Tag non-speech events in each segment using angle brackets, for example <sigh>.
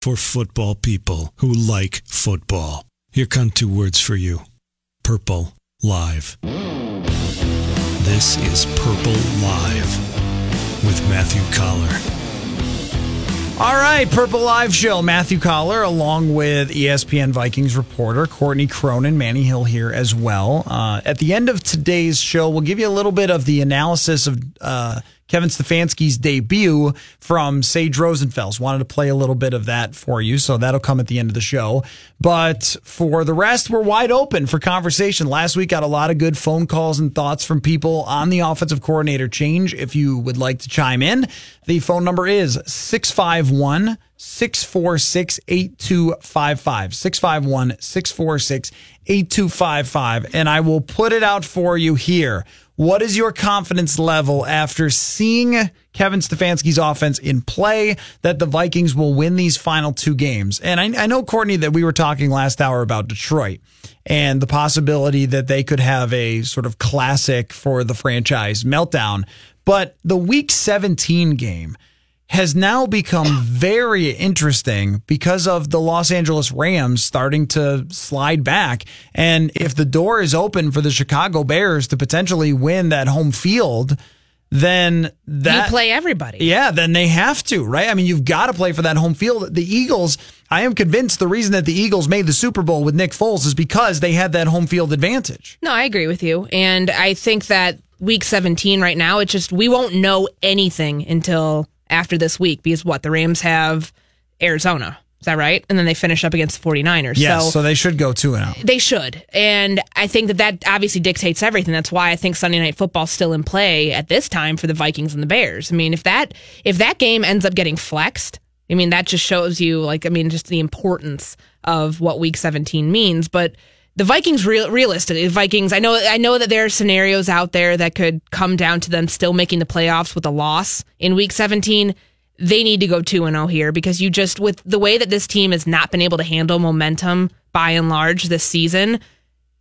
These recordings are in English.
For football people who like football. Here come two words for you Purple Live. This is Purple Live with Matthew Coller. All right, Purple Live Show. Matthew Coller, along with ESPN Vikings reporter Courtney Cronin, Manny Hill here as well. Uh, at the end of today's show, we'll give you a little bit of the analysis of uh, Kevin Stefanski's debut from Sage Rosenfels. Wanted to play a little bit of that for you, so that'll come at the end of the show. But for the rest, we're wide open for conversation. Last week, got a lot of good phone calls and thoughts from people on the offensive coordinator change. If you would like to chime in, the phone number is 651 646 8255. 651 646 8255. And I will put it out for you here. What is your confidence level after seeing Kevin Stefanski's offense in play that the Vikings will win these final two games? And I, I know, Courtney, that we were talking last hour about Detroit and the possibility that they could have a sort of classic for the franchise meltdown. But the week 17 game, has now become very interesting because of the Los Angeles Rams starting to slide back. And if the door is open for the Chicago Bears to potentially win that home field, then that you play everybody. yeah, then they have to, right? I mean, you've got to play for that home field. The Eagles, I am convinced the reason that the Eagles made the Super Bowl with Nick Foles is because they had that home field advantage. No, I agree with you. And I think that week 17 right now, it's just, we won't know anything until after this week because what? The Rams have Arizona. Is that right? And then they finish up against the 49ers. Yes, so, so they should go two and out. They should. And I think that that obviously dictates everything. That's why I think Sunday night football's still in play at this time for the Vikings and the Bears. I mean, if that if that game ends up getting flexed, I mean, that just shows you like I mean, just the importance of what week 17 means, but the Vikings real realistically, the Vikings, I know I know that there are scenarios out there that could come down to them still making the playoffs with a loss in week 17 they need to go 2 and 0 here because you just with the way that this team has not been able to handle momentum by and large this season,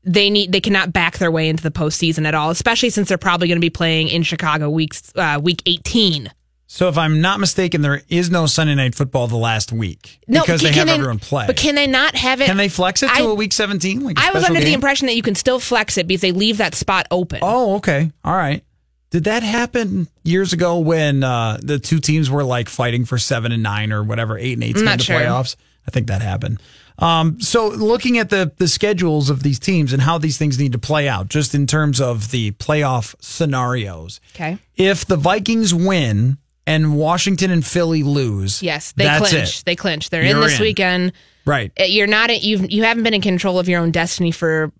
they need they cannot back their way into the postseason at all, especially since they're probably going to be playing in Chicago weeks uh, week 18. So if I'm not mistaken, there is no Sunday night football the last week because can- they have everyone play. But can they not have it? Can they flex it to I- a week 17? Like a I was under the impression that you can still flex it because they leave that spot open. Oh, okay. All right. Did that happen years ago when uh, the two teams were like fighting for seven and nine or whatever, eight and eight to I'm get not into sure. playoffs? I think that happened. Um, so looking at the the schedules of these teams and how these things need to play out, just in terms of the playoff scenarios. Okay. If the Vikings win and Washington and Philly lose, Yes, they that's clinch. it. They clinch. They're in You're this in. weekend. Right. Uh, You're not. You've you haven't been in control of your own destiny for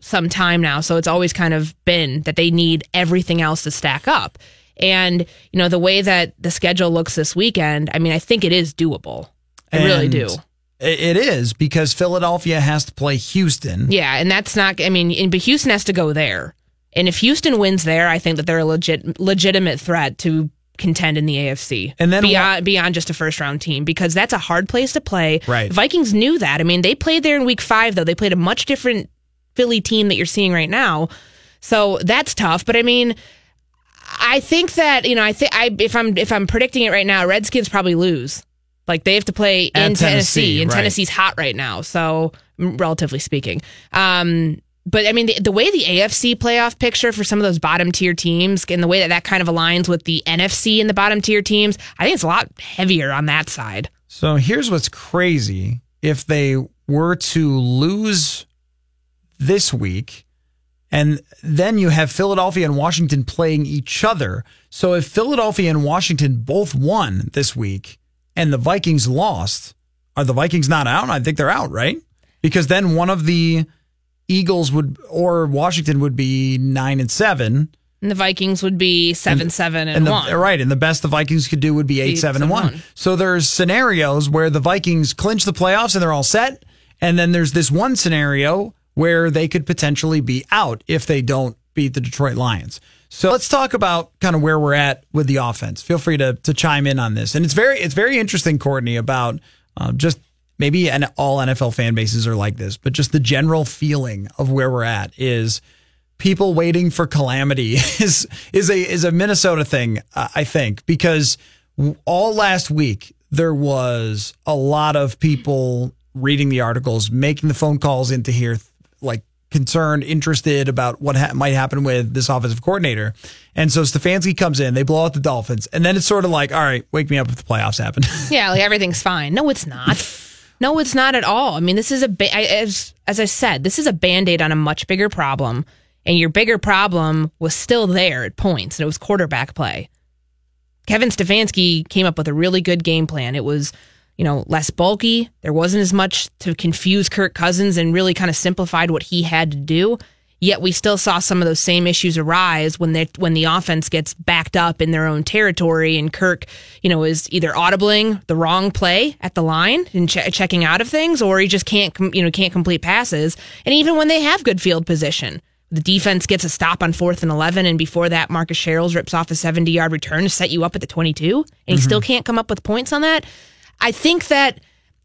some time now. So it's always kind of been that they need everything else to stack up. And you know the way that the schedule looks this weekend. I mean, I think it is doable. I really do. It is because Philadelphia has to play Houston. Yeah, and that's not. I mean, and, but Houston has to go there, and if Houston wins there, I think that they're a legit legitimate threat to contend in the AFC. And then beyond beyond just a first round team because that's a hard place to play. Right. Vikings knew that. I mean, they played there in week five though. They played a much different Philly team that you're seeing right now. So that's tough. But I mean, I think that you know, I think I if I'm if I'm predicting it right now, Redskins probably lose. Like they have to play in Tennessee, Tennessee, and right. Tennessee's hot right now. So relatively speaking, um, but I mean the, the way the AFC playoff picture for some of those bottom tier teams and the way that that kind of aligns with the NFC and the bottom tier teams, I think it's a lot heavier on that side. So here's what's crazy. If they were to lose this week, and then you have Philadelphia and Washington playing each other. So if Philadelphia and Washington both won this week and the Vikings lost, are the Vikings not out? I think they're out, right? Because then one of the Eagles would or Washington would be nine and seven. And the Vikings would be seven, seven, and, And the, one. right, and the best the Vikings could do would be eight, Eight, seven, and seven, one. one. So there's scenarios where the Vikings clinch the playoffs and they're all set, and then there's this one scenario where they could potentially be out if they don't beat the Detroit Lions. So let's talk about kind of where we're at with the offense. Feel free to to chime in on this, and it's very it's very interesting, Courtney, about uh, just maybe and all NFL fan bases are like this, but just the general feeling of where we're at is people waiting for calamity <laughs> is is a is a Minnesota thing, uh, I think, because all last week there was a lot of people reading the articles, making the phone calls into here, like concerned, interested about what ha- might happen with this offensive coordinator. And so Stefanski comes in, they blow out the Dolphins, and then it's sort of like, all right, wake me up if the playoffs happen. <laughs> Yeah, like everything's fine. No, it's not. No, it's not at all. I mean, this is a ba- I- as as I said, this is a band-aid on a much bigger problem, and your bigger problem was still there at points, and it was quarterback play. Kevin Stefanski came up with a really good game plan. It was, you know, less bulky. There wasn't as much to confuse Kirk Cousins and really kind of simplified what he had to do. Yet we still saw some of those same issues arise when they when the offense gets backed up in their own territory and Kirk, you know, is either audibling the wrong play at the line and che- checking out of things, or he just can't you know can't complete passes. And even when they have good field position, the defense gets a stop on fourth and 11, and before that, Marcus Sherels rips off a 70 yard return to set you up at the 22, and he mm-hmm. still can't come up with points on that. I think that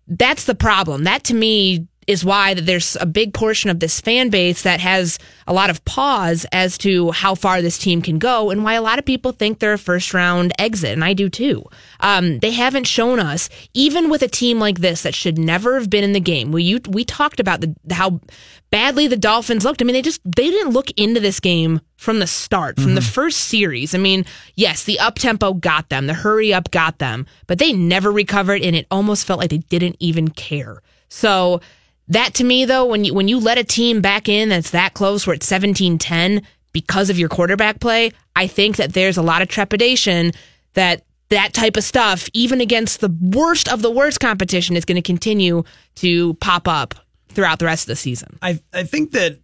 that's the problem. That to me is why that there's a big portion of this fan base that has a lot of pause as to how far this team can go and why a lot of people think they're a first round exit and I do too. Um, they haven't shown us even with a team like this that should never have been in the game. We you, we talked about the how badly the Dolphins looked. I mean, they just they didn't look into this game from the start, from the first series. I mean, yes, the up tempo got them, the hurry up got them, but they never recovered, and it almost felt like they didn't even care. So that to me, though, when you when you let a team back in that's that close, where it's 17-10 because of your quarterback play, I think that there's a lot of trepidation that that type of stuff, even against the worst of the worst competition, is going to continue to pop up throughout the rest of the season. I, I think that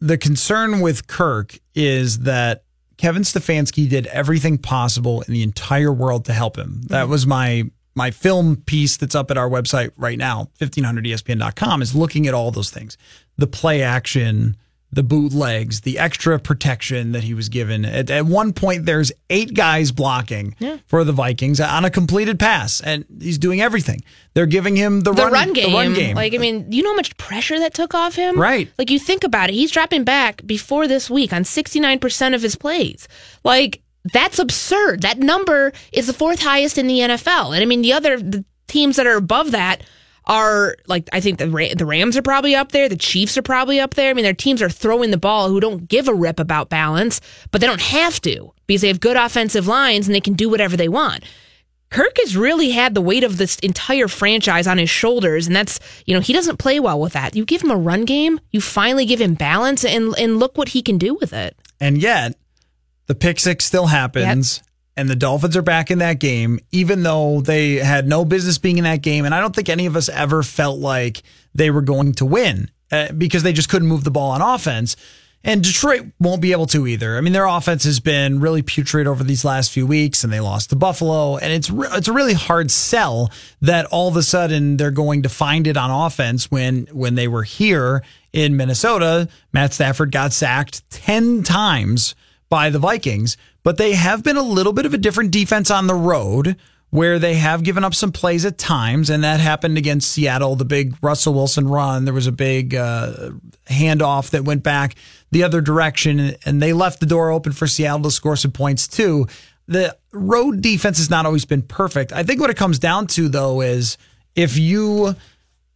the concern with Kirk is that Kevin Stefanski did everything possible in the entire world to help him. That mm-hmm. was my my film piece that's up at our website right now, 1500ESPN.com, is looking at all those things. The play action, the bootlegs, the extra protection that he was given. At, at one point, there's eight guys blocking for the Vikings on a completed pass, and he's doing everything. They're giving him the, the run, run game. The run game. Like, I mean, you know how much pressure that took off him? Right. Like, you think about it. He's dropping back before this week on 69% of his plays. Like, that's absurd. That number is the fourth highest in the NFL. And I mean, the other the teams that are above that are like I think the the Rams are probably up there, the Chiefs are probably up there. I mean, their teams are throwing the ball who don't give a rip about balance, but they don't have to because they have good offensive lines and they can do whatever they want. Kirk has really had the weight of this entire franchise on his shoulders, and that's you know he doesn't play well with that. You give him a run game, you finally give him balance, and and look what he can do with it. And yet, the pick six still happens, and the Dolphins are back in that game, even though they had no business being in that game. And I don't think any of us ever felt like they were going to win uh, because they just couldn't move the ball on offense. And Detroit won't be able to either. I mean, their offense has been really putrid over these last few weeks, and they lost to Buffalo. And it's re- it's a really hard sell that all of a sudden they're going to find it on offense when when they were here in Minnesota. Matt Stafford got sacked ten times by the Vikings, but they have been a little bit of a different defense on the road where they have given up some plays at times, and that happened against Seattle. The big Russell Wilson run, there was a big uh, handoff that went back the other direction, and they left the door open for Seattle to score some points too. The road defense has not always been perfect. I think what it comes down to, though, is if you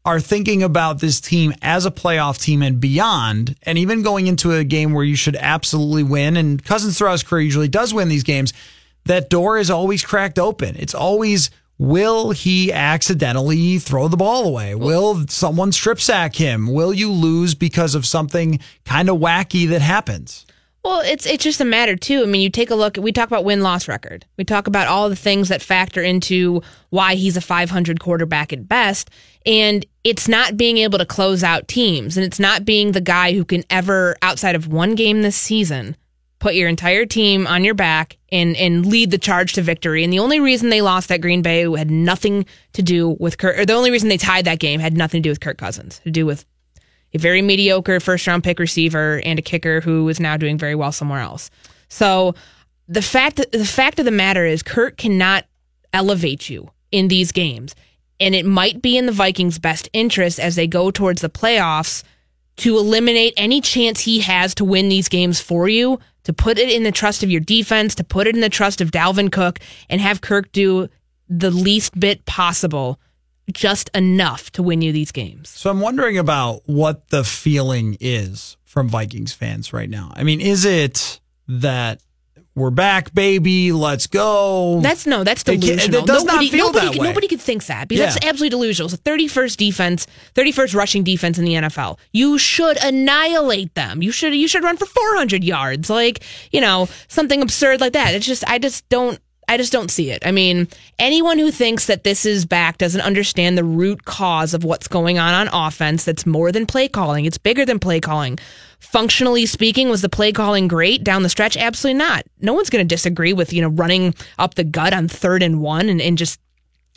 are thinking about this team as a playoff team and beyond, and even going into a game where you should absolutely win, and Cousins throughout his career usually does win these games, that door is always cracked open. It's always will he accidentally throw the ball away? Will someone strip sack him? Will you lose because of something kind of wacky that happens? Well, it's it's just a matter too. I mean, you take a look. We talk about win loss record. We talk about all the things that factor into why he's a 500 quarterback at best, and it's not being able to close out teams, and it's not being the guy who can ever, outside of one game this season, put your entire team on your back and and lead the charge to victory. And the only reason they lost that Green Bay had nothing to do with Kirk. Or the only reason they tied that game had nothing to do with Kirk Cousins. To do with a very mediocre first round pick receiver and a kicker who is now doing very well somewhere else. So the fact the fact of the matter is Kirk cannot elevate you in these games. And it might be in the Vikings' best interest as they go towards the playoffs to eliminate any chance he has to win these games for you, to put it in the trust of your defense, to put it in the trust of Dalvin Cook, and have Kirk do the least bit possible just enough to win you these games. So I'm wondering about what the feeling is from Vikings fans right now. I mean, is it that we're back, baby, let's go? That's no, that's delusional. it does nobody, not feel nobody, that way. nobody could think that because that's absolutely delusional. It's the 31st defense, 31st rushing defense in the NFL. You should annihilate them. You should you should run for 400 yards, like you know something absurd like that. It's just I just don't. I just don't see it. I mean, anyone who thinks that this is back doesn't understand the root cause of what's going on on offense. That's more than play calling. It's bigger than play calling. Functionally speaking, was the play calling great down the stretch? Absolutely not. No one's going to disagree with, you know, running up the gut on third and one and, and just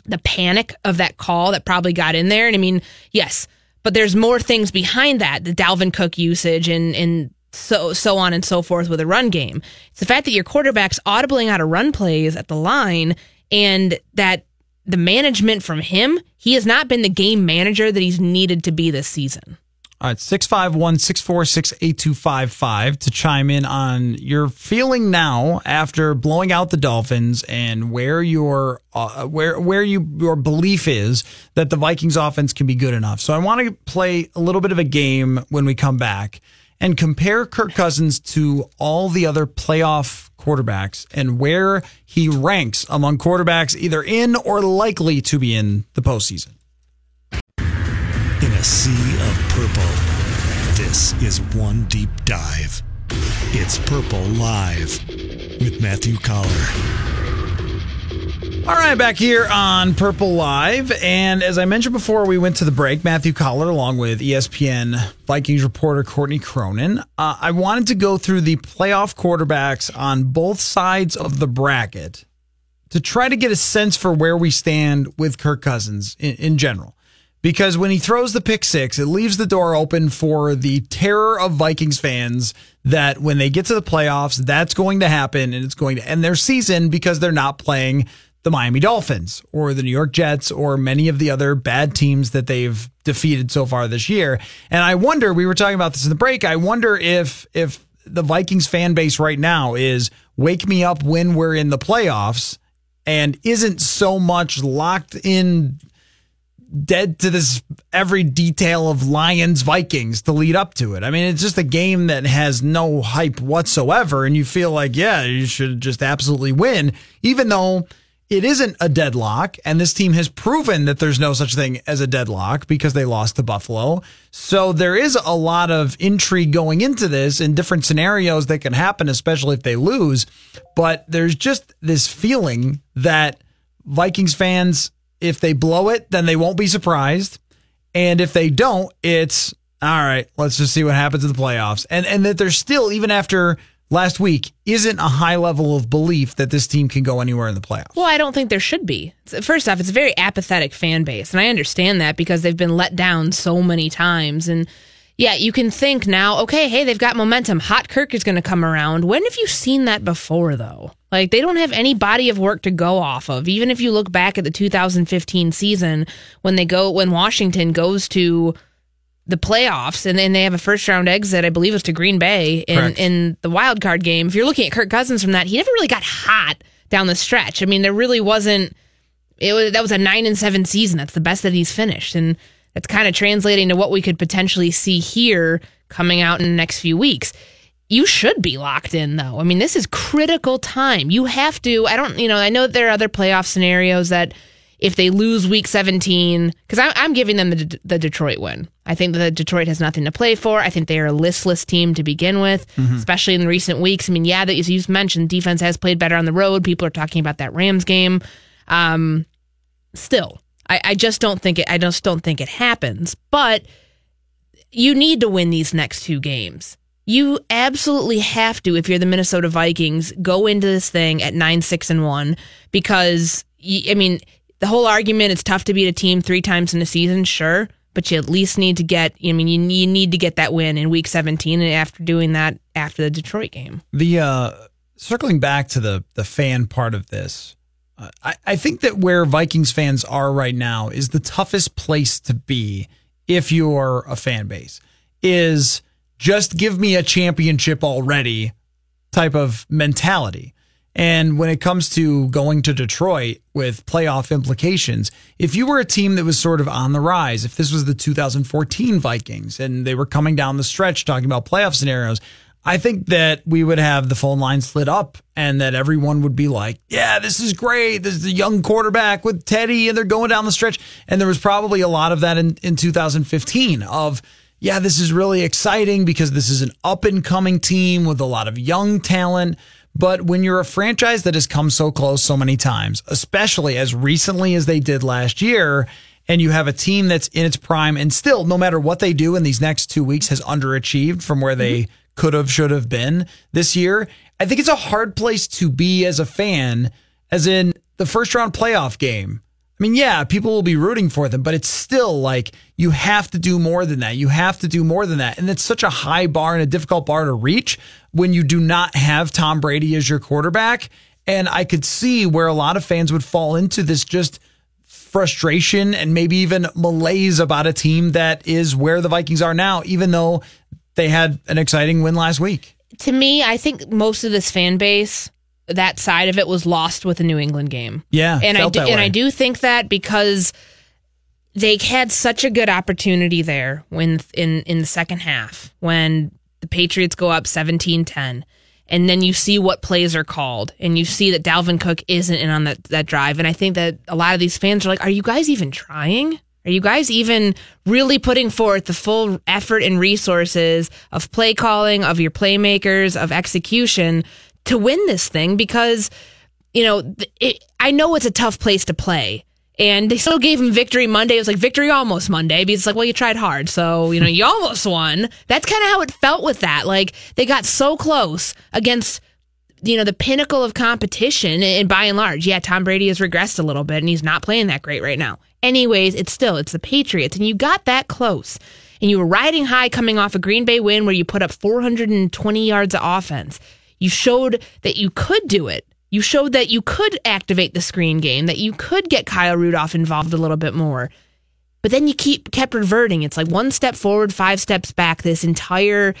the panic of that call that probably got in there. And I mean, yes, but there's more things behind that, the Dalvin Cook usage and, and so so on and so forth with a run game. It's the fact that your quarterback's audibling out of run plays at the line and that the management from him, he has not been the game manager that he's needed to be this season. All right, 651 646 8255 to chime in on your feeling now after blowing out the Dolphins and where your uh, where where you your belief is that the Vikings offense can be good enough. So I want to play a little bit of a game when we come back and compare Kirk Cousins to all the other playoff quarterbacks and where he ranks among quarterbacks either in or likely to be in the postseason. In a sea of purple, this is one deep dive. It's Purple Live with Matthew Coller. All right, back here on Purple Live. And as I mentioned before, we went to the break. Matthew Coller, along with ESPN Vikings reporter Courtney Cronin. Uh, I wanted to go through the playoff quarterbacks on both sides of the bracket to try to get a sense for where we stand with Kirk Cousins in, in general. Because when he throws the pick six, it leaves the door open for the terror of Vikings fans that when they get to the playoffs, that's going to happen and it's going to end their season because they're not playing the Miami Dolphins or the New York Jets or many of the other bad teams that they've defeated so far this year. And I wonder, we were talking about this in the break, I wonder if if the Vikings fan base right now is wake me up when we're in the playoffs and isn't so much locked in dead to this every detail of Lions Vikings to lead up to it. I mean, it's just a game that has no hype whatsoever, and you feel like, yeah, you should just absolutely win, even though it isn't a deadlock. And this team has proven that there's no such thing as a deadlock because they lost to Buffalo. So there is a lot of intrigue going into this in different scenarios that can happen, especially if they lose. But there's just this feeling that Vikings fans if they blow it, then they won't be surprised. And if they don't, it's all right, let's just see what happens in the playoffs. And and that there's still, even after last week, isn't a high level of belief that this team can go anywhere in the playoffs. Well, I don't think there should be. First off, it's a very apathetic fan base, and I understand that because they've been let down so many times. And yeah, you can think now, okay, hey, they've got momentum. Hot Kirk is going to come around. When have you seen that before, though? Like, they don't have any body of work to go off of. Even if you look back at the 2015 season when they go, when Washington goes to the playoffs and then they have a first round exit, I believe it was to Green Bay in, Correct. in the wild card game. If you're looking at Kirk Cousins from that, he never really got hot down the stretch. I mean, there really wasn't it was that was a nine and seven season. That's the best that he's finished. And that's kind of translating to what we could potentially see here coming out in the next few weeks. You should be locked in though. I mean, this is critical time. You have to, I don't, you know, I know there are other playoff scenarios that if they lose week 17, because I'm, I'm giving them the, the Detroit win. I think that Detroit has nothing to play for. I think they are a listless team to begin with, especially in the recent weeks. I mean, yeah, that as you mentioned, defense has played better on the road. People are talking about that Rams game. Um, still, I, I just don't think it. I just don't think it happens. But you need to win these next two games. You absolutely have to if you're the Minnesota Vikings go into this thing at 9 6 and 1 because I mean the whole argument it's tough to beat a team 3 times in a season sure but you at least need to get I mean you, you need to get that win in week 17 and after doing that after the Detroit game. The uh, circling back to the the fan part of this, uh, I, I think that where Vikings fans are right now is the toughest place to be if you're a fan base. Is just give me a championship already type of mentality. And when it comes to going to Detroit with playoff implications, if you were a team that was sort of on the rise, if this was the 2014 Vikings and they were coming down the stretch talking about playoff scenarios, I think that we would have the phone lines lit up and that everyone would be like, yeah, this is great. This is a young quarterback with Teddy and they're going down the stretch. And there was probably a lot of that in, in 2015 of, yeah, this is really exciting because this is an up and coming team with a lot of young talent. But when you're a franchise that has come so close so many times, especially as recently as they did last year, and you have a team that's in its prime and still, no matter what they do in these next two weeks, has underachieved from where they mm-hmm. could have, should have been this year, I think it's a hard place to be as a fan, as in the first round playoff game. I mean, yeah, people will be rooting for them, but it's still like you have to do more than that. You have to do more than that. And it's such a high bar and a difficult bar to reach when you do not have Tom Brady as your quarterback. And I could see where a lot of fans would fall into this just frustration and maybe even malaise about a team that is where the Vikings are now, even though they had an exciting win last week. To me, I think most of this fan base, that side of it was lost with the New England game. Yeah, and I do, and. I do think that because they had such a good opportunity there when in in the second half when the Patriots go up 17-10 and then you see what plays are called and you see that Dalvin Cook isn't in on that that drive and I think that a lot of these fans are like are you guys even trying? Are you guys even really putting forth the full effort and resources of play calling, of your playmakers, of execution to win this thing? Because, you know, it, I know it's a tough place to play. And they still gave him victory Monday. It was like victory almost Monday because it's like, well, you tried hard. So, you know, you <laughs> almost won. That's kind of how it felt with that. Like they got so close against you know, the pinnacle of competition, and by and large, yeah, Tom Brady has regressed a little bit and he's not playing that great right now. Anyways, it's still, it's the Patriots, and you got that close. And you were riding high coming off a Green Bay win where you put up 420 yards of offense. You showed that you could do it. You showed that you could activate the screen game, that you could get Kyle Rudolph involved a little bit more. But then you keep kept reverting. It's like one step forward, five steps back this entire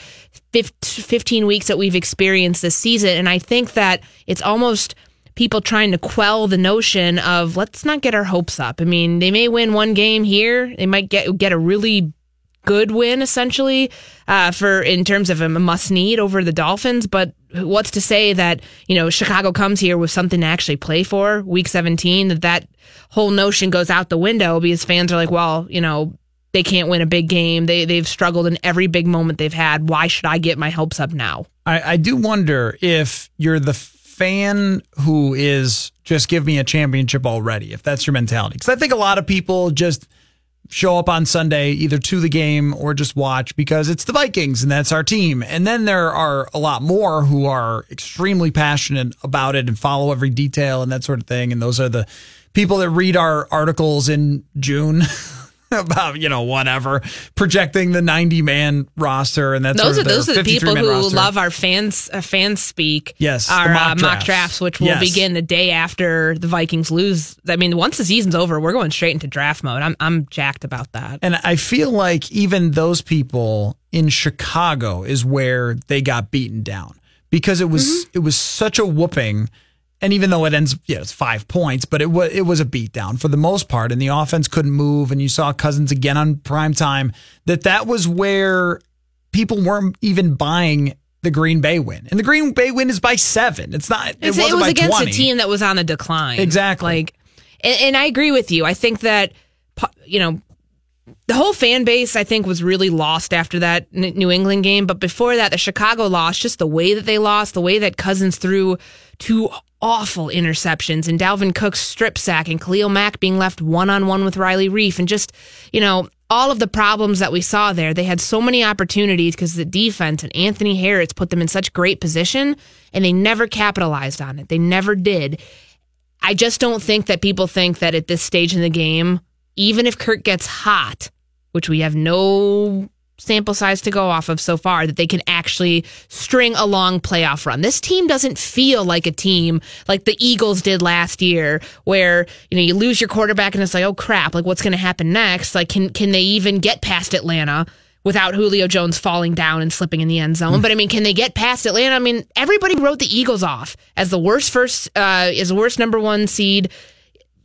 15 weeks that we've experienced this season. And I think that it's almost people trying to quell the notion of let's not get our hopes up. I mean, they may win one game here. They might get get a really good win essentially uh, for in terms of a must need over the Dolphins. But what's to say that you know Chicago comes here with something to actually play for week 17 that that whole notion goes out the window because fans are like, well, you know. They can't win a big game. They they've struggled in every big moment they've had. Why should I get my hopes up now? I, I do wonder if you're the fan who is just give me a championship already, if that's your mentality. Because I think a lot of people just show up on Sunday either to the game or just watch because it's the Vikings and that's our team. And then there are a lot more who are extremely passionate about it and follow every detail and that sort of thing. And those are the people that read our articles in June. <laughs> <laughs> about you know whatever projecting the 90 man roster and that's those are those are the people who roster. love our fans uh, fans speak. Yes, our mock uh, mock drafts. drafts, which will Yes. begin the day after the Vikings lose. I mean, once the season's over, we're going straight into draft mode. I'm I'm jacked about that. And I feel like even those people in Chicago is where they got beaten down because it was Mm-hmm. it was such a whooping. And even though it ends, yeah, it's five points, but it was it was a beatdown for the most part, and the offense couldn't move. And you saw Cousins again on prime time. That that was where people weren't even buying the Green Bay win, and the Green Bay win is by seven. It's not. It, It's- wasn't it was against 20. a team that was on a decline. Exactly. Like, and, and I agree with you. I think that you know the whole fan base, I think, was really lost after that New England game. But before that, the Chicago loss, just the way that they lost, the way that Cousins threw two awful interceptions and Dalvin Cook's strip sack and Khalil Mack being left one on one with Riley Reiff and just, you know, all of the problems that we saw there. They had so many opportunities because the defense and Anthony Harris put them in such great position and they never capitalized on it. They never did. I just don't think that people think that at this stage in the game, even if Kirk gets hot, which we have no sample size to go off of so far that they can actually string a long playoff run. This team doesn't feel like a team like the Eagles did last year where, you know, you lose your quarterback and it's like, "Oh crap, like what's going to happen next? Like can can they even get past Atlanta?" Without Julio Jones falling down and slipping in the end zone, but I mean, can they get past Atlanta? I mean, everybody wrote the Eagles off as the worst first, uh, as the worst number one seed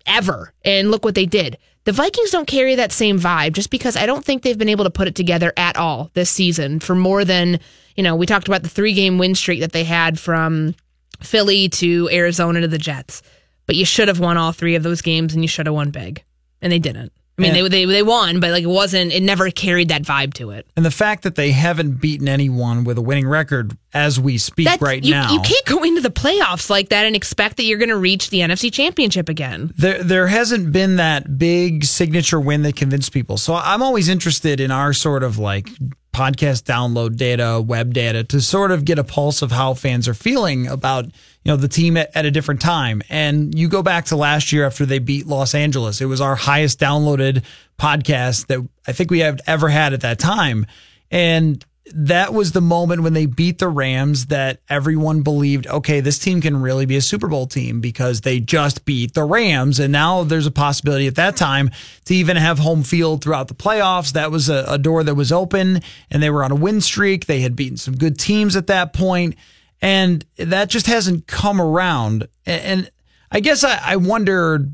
ever, and look what they did. The Vikings don't carry that same vibe just because I don't think they've been able to put it together at all this season for more than, you know, we talked about the three game win streak that they had from Philly to Arizona to the Jets. But you should have won all three of those games and you should have won big. And they didn't. I mean, they, they they won, but like it wasn't. It never carried that vibe to it. And the fact that they haven't beaten anyone with a winning record as we speak That's, right you, now, you can't go into the playoffs like that and expect that you're going to reach the NFC Championship again. There there hasn't been that big signature win that convinced people. So I'm always interested in our sort of like podcast download data, web data to sort of get a pulse of how fans are feeling about you know the team at, at, a different time. And you go back to last year after they beat Los Angeles, it was our highest downloaded podcast that I think we have ever had at that time. And that was the moment when they beat the Rams that everyone believed, okay, this team can really be a Super Bowl team because they just beat the Rams. And now there's a possibility at that time to even have home field throughout the playoffs. That was a, a door that was open and they were on a win streak. They had beaten some good teams at that point, And that just hasn't come around. And, I guess I, wondered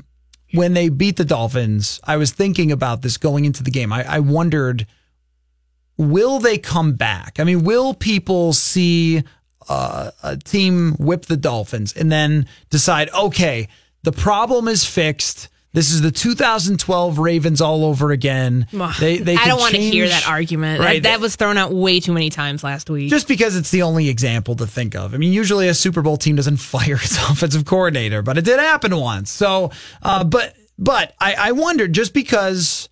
when they beat the Dolphins, I was thinking about this going into the game. I, I wondered, will they come back? I mean, will people see uh, a team whip the Dolphins and then decide, okay, the problem is fixed. This is the 2012 Ravens all over again. They, they I don't want to hear that argument. Right? That, that, was thrown out way too many times last week. Just because it's the only example to think of. I mean, usually a Super Bowl team doesn't <laughs> fire its offensive coordinator, but it did happen once. So, uh, but but I, I wondered just because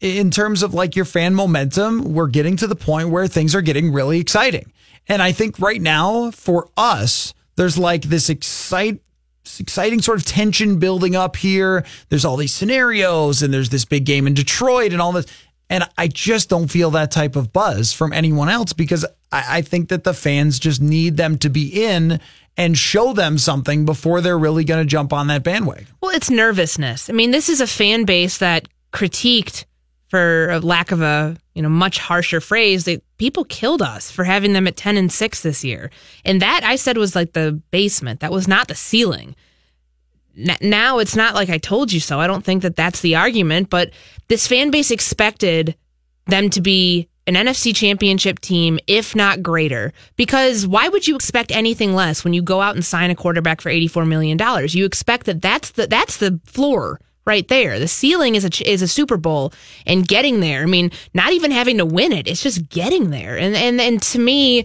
in terms of like your fan momentum, we're getting to the point where things are getting really exciting. And I think right now for us, there's like this excite, exciting sort of tension building up here. There's all these scenarios and there's this big game in Detroit and all this. And I just don't feel that type of buzz from anyone else because I, I think that the fans just need them to be in and show them something before they're really going to jump on that bandwagon. Well, it's nervousness. I mean, this is a fan base that critiqued for a lack of a you know much harsher phrase that people killed us for having them at 10 and 6 this year and that i said was like the basement that was not the ceiling now it's not like i told you so i don't think that that's the argument but this fan base expected them to be an NFC championship team, if not greater. Because why would you expect anything less when you go out and sign a quarterback for $84 million? You expect that that's the, that's the floor right there. The ceiling is a is a Super Bowl and getting there. I mean, not even having to win it; it's just getting there. And and and to me,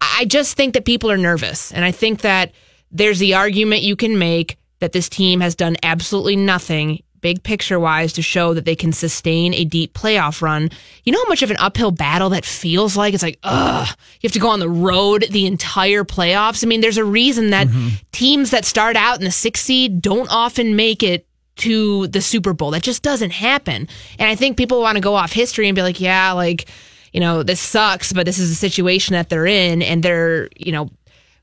I just think that people are nervous, and I think that there's the argument you can make that this team has done absolutely nothing big picture wise to show that they can sustain a deep playoff run. You know how much of an uphill battle that feels like? It's like, ugh, you have to go on the road the entire playoffs. I mean, there's a reason that mm-hmm. teams that start out in the sixth seed don't often make it to the Super Bowl. That just doesn't happen. And I think people want to go off history and be like, yeah, like, you know, this sucks, but this is the situation that they're in and they're, you know,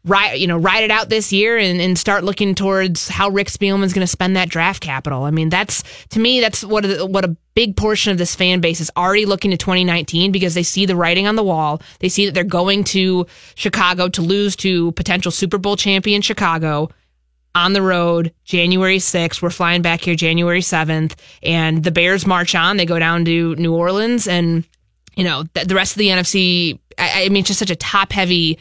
ride, you know, ride it out this year and, and start looking towards how Rick Spielman's going to spend that draft capital. I mean, that's to me, that's what a, what a big portion of this fan base is already looking to 2019 because they see the writing on the wall. They see that they're going to Chicago to lose to potential Super Bowl champion Chicago on the road January 6th. We're flying back here January 7th, and the Bears march on. They go down to New Orleans, and, you know, the, rest of the NFC, I, I mean, it's just such a top heavy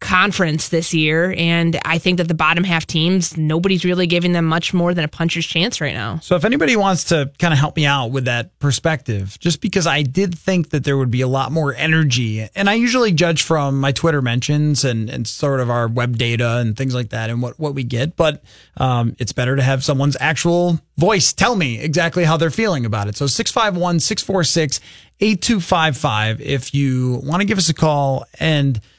conference this year. And I think that the bottom half teams, nobody's really giving them much more than a puncher's chance right now. So if anybody wants to kind of help me out with that perspective, just because I did think that there would be a lot more energy, and I usually judge from my Twitter mentions and, and sort of our web data and things like that and what, what we get, but um, it's better to have someone's actual voice tell me exactly how they're feeling about it. So 651 646 8255 if you want to give us a call and –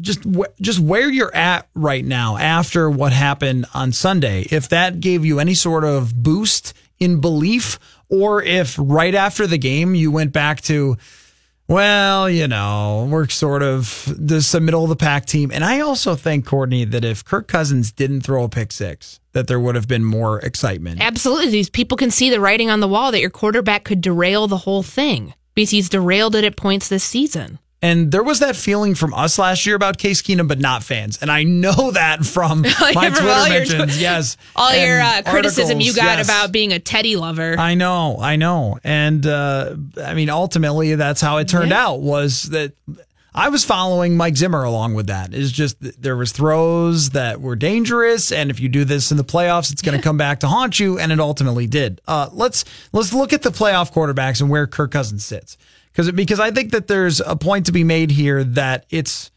just just where you're at right now after what happened on Sunday, if that gave you any sort of boost in belief, or if right after the game you went back to, well, you know, we're sort of this a middle of the pack team. And I also think, Courtney, that if Kirk Cousins didn't throw a pick six, that there would have been more excitement. Absolutely. These people can see the writing on the wall that your quarterback could derail the whole thing because he's derailed it at points this season. And there was that feeling from us last year about Case Keenum, but not fans. And I know <laughs> that from <laughs> my Twitter mentions. Tw- yes. All your uh, criticism you got yes. about being a Teddy lover. I know. I know. And uh, I mean, ultimately, that's how it turned yeah. out was that I was following Mike Zimmer along with that. Is just there was throws that were dangerous, and if you do this in the playoffs, it's going <laughs> to come back to haunt you, and it ultimately did. Uh, let's let's look at the playoff quarterbacks and where Kirk Cousins sits because because I think that there's a point to be made here that it's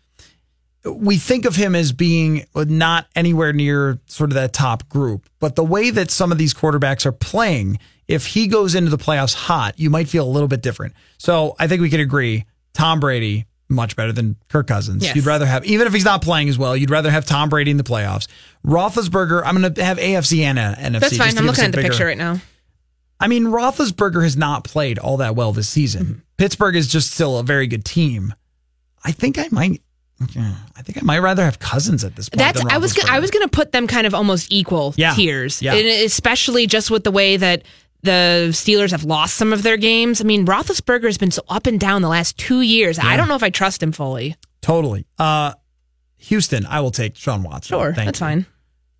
we think of him as being not anywhere near sort of that top group, but the way that some of these quarterbacks are playing, if he goes into the playoffs hot, you might feel a little bit different. So I think we can agree Tom Brady much better than Kirk Cousins. Yes. You'd rather have, even if he's not playing as well, you'd rather have Tom Brady in the playoffs. Roethlisberger, I'm going to have AFC and NFC. That's fine. I'm looking at the bigger, picture right now. I mean, Roethlisberger has not played all that well this season. Mm-hmm. Pittsburgh is just still a very good team. I think I might. I think I might rather have Cousins at this point. That's I was gonna, I was going to put them kind of almost equal yeah. tiers, yeah. And especially just with the way that the Steelers have lost some of their games. I mean, Roethlisberger has been so up and down the last two years. Yeah. I don't know if I trust him fully. Totally. Uh, Houston, I will take Sean Watson. Sure, Thank that's you. fine.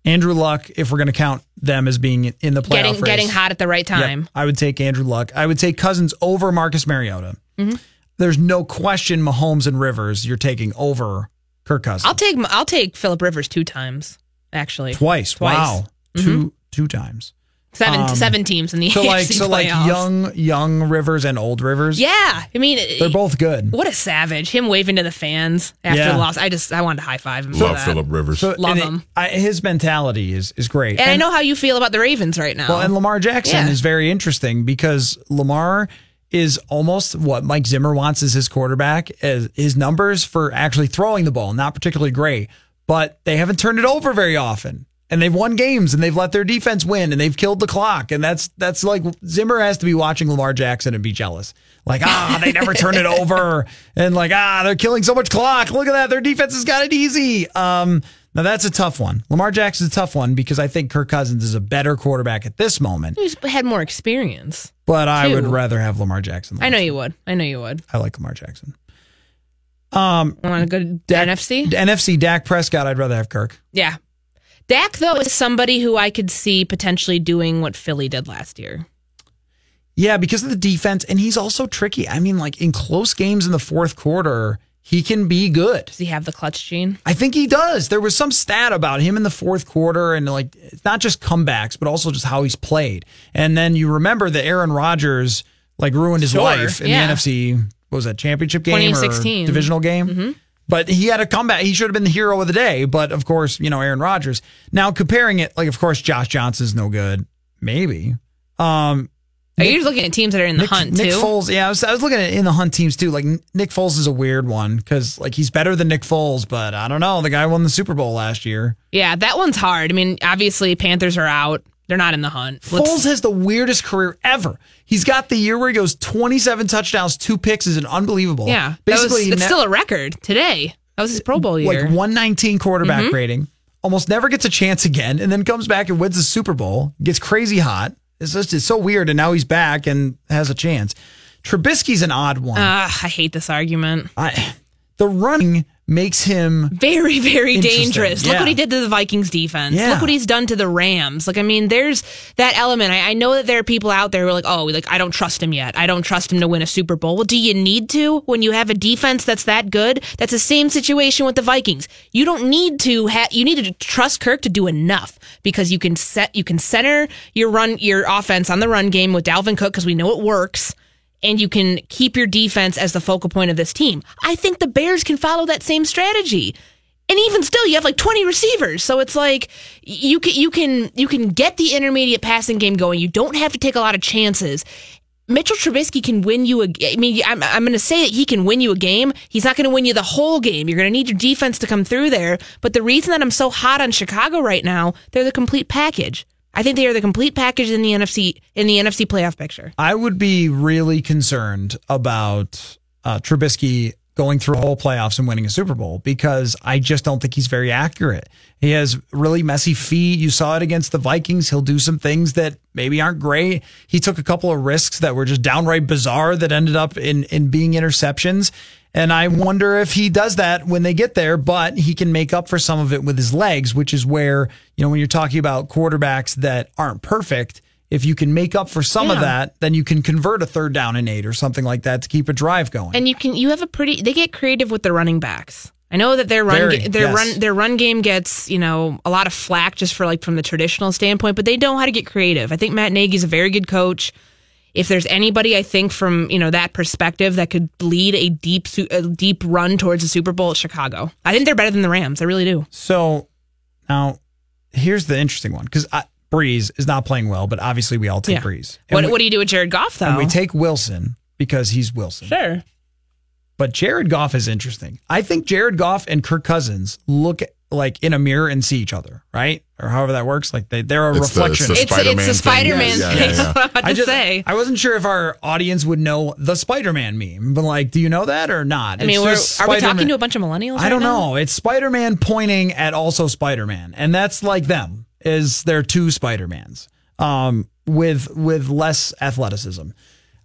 Andrew Luck, if we're going to count them as being in the playoff getting, race, getting hot at the right time. Yep, I would take Andrew Luck. I would take Cousins over Marcus Mariota. Mm-hmm. There's no question Mahomes and Rivers you're taking over Kirk Cousins. I'll take I'll take Philip Rivers two times actually. Twice. Twice. Wow. Mm-hmm. Two two times. Seven um, seven teams in the so AFC like so playoffs. like young young Rivers and old Rivers. Yeah, I mean they're both good. What a savage! Him waving to the fans after yeah. the loss. I just I wanted to high five him. Love Philip Rivers. So, Love him. It, I, his mentality is is great. And, and, I know how you feel about the Ravens right now. Well, and Lamar Jackson yeah. is very interesting because Lamar is almost what Mike Zimmer wants as his quarterback. As his numbers for actually throwing the ball not particularly great, but they haven't turned it over very often and they've won games and they've let their defense win and they've killed the clock. And that's that's like Zimmer has to be watching Lamar Jackson and be jealous. Like, ah, they never <laughs> turn it over. And like, ah, they're killing so much clock. Look at that. Their defense has got it easy. Um, now that's a tough one. Lamar Jackson's a tough one because I think Kirk Cousins is a better quarterback at this moment. He's had more experience. But I would rather have Lamar Jackson. I know you would. I know you would. I like Lamar Jackson. Um, want to go to Dak, NFC? NFC, Dak Prescott. I'd rather have Kirk. Yeah, Dak, though, is somebody who I could see potentially doing what Philly did last year. Yeah, because of the defense. And he's also tricky. I mean, like in close games in the fourth quarter, he can be good. Does he have the clutch gene? I think he does. There was some stat about him in the fourth quarter and like it's not just comebacks, but also just how he's played. And then you remember that Aaron Rodgers like ruined his sure, life in yeah. the NFC. What was that championship game or divisional game? Mm-hmm. But he had a comeback. He should have been the hero of the day. But of course, you know, Aaron Rodgers. Now comparing it, like, of course, Josh Johnson's no good. Maybe. Um, are you looking at teams that are in the Nick, hunt too? Nick Foles, yeah, I was, I was looking at in the hunt teams too. Like Nick Foles is a weird one because like he's better than Nick Foles, but I don't know. The guy won the Super Bowl last year. Yeah, that one's hard. I mean, obviously Panthers are out. They're not in the hunt. Let's, Foles has the weirdest career ever. He's got the year where he goes 27 touchdowns, two picks is an unbelievable. Yeah, basically, it's ne- still a record today. That was his Pro Bowl year. Like 119 quarterback mm-hmm. rating. Almost never gets a chance again, and then comes back and wins the Super Bowl. Gets crazy hot. It's just it's so weird, and now he's back and has a chance. Trubisky's an odd one. Uh, I hate this argument. I, the running makes him very, very dangerous. Look what he did to the Vikings defense. Yeah. Look what he's done to the Rams. Like, I mean, there's that element. I, I know that there are people out there who are like, oh, like I don't trust him yet. I don't trust him to win a Super Bowl. Well, do you need to when you have a defense that's that good? That's the same situation with the Vikings. You don't need to have. You need to trust Kirk to do enough because you can set you can center your run your offense on the run game with Dalvin Cook because we know it works and you can keep your defense as the focal point of this team. I think the Bears can follow that same strategy. And even still, you have like 20 receivers. So it's like you can you can you can get the intermediate passing game going. You don't have to take a lot of chances. Mitchell Trubisky can win you a. I mean, I'm, I'm going to say that he can win you a game. He's not going to win you the whole game. You're going to need your defense to come through there. But the reason that I'm so hot on Chicago right now, they're the complete package. I think they are the complete package in the NFC in the NFC playoff picture. I would be really concerned about uh, Trubisky going through a whole playoffs and winning a Super Bowl because I just don't think he's very accurate. He has really messy feet. You saw it against the Vikings. He'll do some things that maybe aren't great. He took a couple of risks that were just downright bizarre that ended up in in being interceptions. And I wonder if he does that when they get there, but he can make up for some of it with his legs, which is where, you know, when you're talking about quarterbacks that aren't perfect, if you can make up for some of that, then you can convert a third down and eight or something like that to keep a drive going. And you can you have a pretty they get creative with their running backs. I know that their run Very, ga- their yes. run their run game gets, you know, a lot of flack just for like from the traditional standpoint, but they know how to get creative. I think Matt Nagy's a very good coach. If there's anybody I think from, you know, that perspective that could lead a deep a deep run towards the Super Bowl, at Chicago. I think they're better than the Rams. I really do. so now here's the interesting one because Brees is not playing well, but obviously we all take Yeah. Brees. And What we, what do you do with Jared Goff though? and we take Wilson because he's Wilson. Sure. But Jared Goff is interesting. I think Jared Goff and Kirk Cousins look like in a mirror and see each other, right? Or however that works. Like they, they're a It's the- reflection. it's the It's Spider-Man it's the thing. Spider Man Yeah, thing. yeah, yeah. <laughs> I'm I just, say. I wasn't sure if our audience would know the Spider-Man meme, but like, do you know that or not? I mean, It's we're, just are we Spider-Man- talking to a bunch of millennials? I don't now? know. It's Spider-Man pointing at also Spider-Man, and that's like them. Is there two Spider-Mans um, with with less athleticism?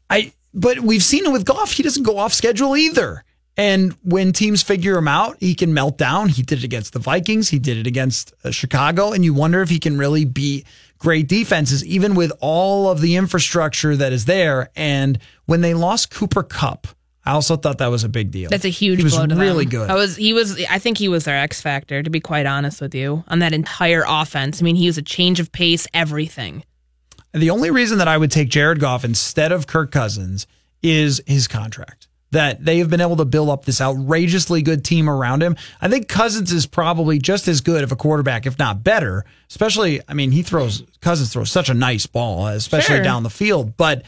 I but we've seen it with Goff. He doesn't go off schedule either. And when teams figure him out, he can melt down. He did it against the Vikings. He did it against uh, Chicago. And you wonder if he can really beat great defenses, even with all of the infrastructure that is there. And when they lost Cooper Kupp, I also thought that was a big deal. That's a huge He was blow to really them. good. I was he was I think he was their X factor to be quite honest with you on that entire offense. I mean, he was a change of pace, everything. The only reason that I would take Jared Goff instead of Kirk Cousins is his contract. That they have been able to build up this outrageously good team around him. I think Cousins is probably just as good of a quarterback, if not better. Especially, I mean, he throws Cousins throws such a nice ball, especially Sure. down the field. But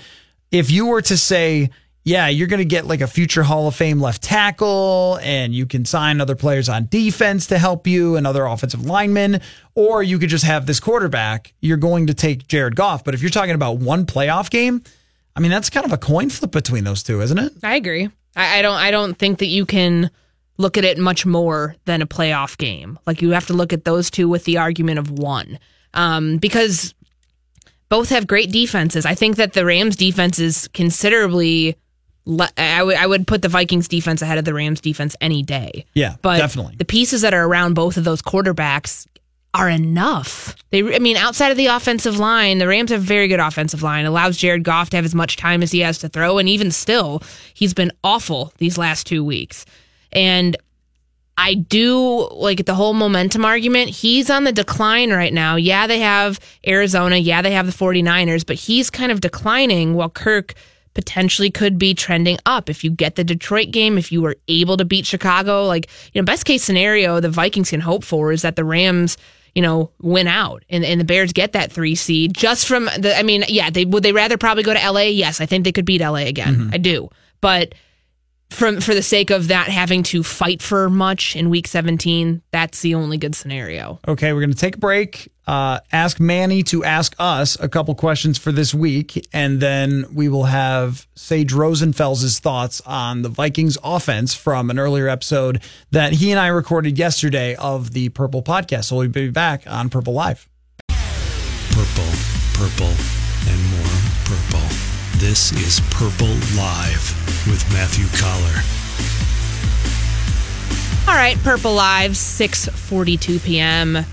if you were to say, yeah, you're going to get like a future Hall of Fame left tackle, and you can sign other players on defense to help you and other offensive linemen, or you could just have this quarterback, you're going to take Jared Goff. But if you're talking about one playoff game, I mean, that's kind of a coin flip between those two, isn't it? I agree. I, I don't I don't think that you can look at it much more than a playoff game. Like you have to look at those two with the argument of one. Um, because both have great defenses. I think that the Rams defense is considerably le- I would I would put the Vikings defense ahead of the Rams defense any day. Yeah, but definitely. the pieces that are around both of those quarterbacks are enough. They, I mean, outside of the offensive line, the Rams have a very good offensive line. Allows Jared Goff to have as much time as he has to throw, and even still, he's been awful these last two weeks. And I do like the whole momentum argument. He's on the decline right now. Yeah, they have Arizona. Yeah, they have the 49ers, but he's kind of declining while Kirk potentially could be trending up. If you get the Detroit game, if you were able to beat Chicago, like, you know, best case scenario the Vikings can hope for is that the Rams you know, win out and, and the Bears get that three seed just from the, I mean, yeah, they would they rather probably go to LA? Yes, I think they could beat LA again. Mm-hmm. I do. But from for the sake of that having to fight for much in week 17, that's the only good scenario. Okay, we're going to take a break. Uh, ask Manny to ask us a couple questions for this week, and then we will have Sage Rosenfels' thoughts on the Vikings offense from an earlier episode that he and I recorded yesterday of the Purple podcast. So we'll be back on Purple Live. Purple, purple, and more purple. This is Purple Live with Matthew Coller. All right, Purple Live, 6:42 p.m.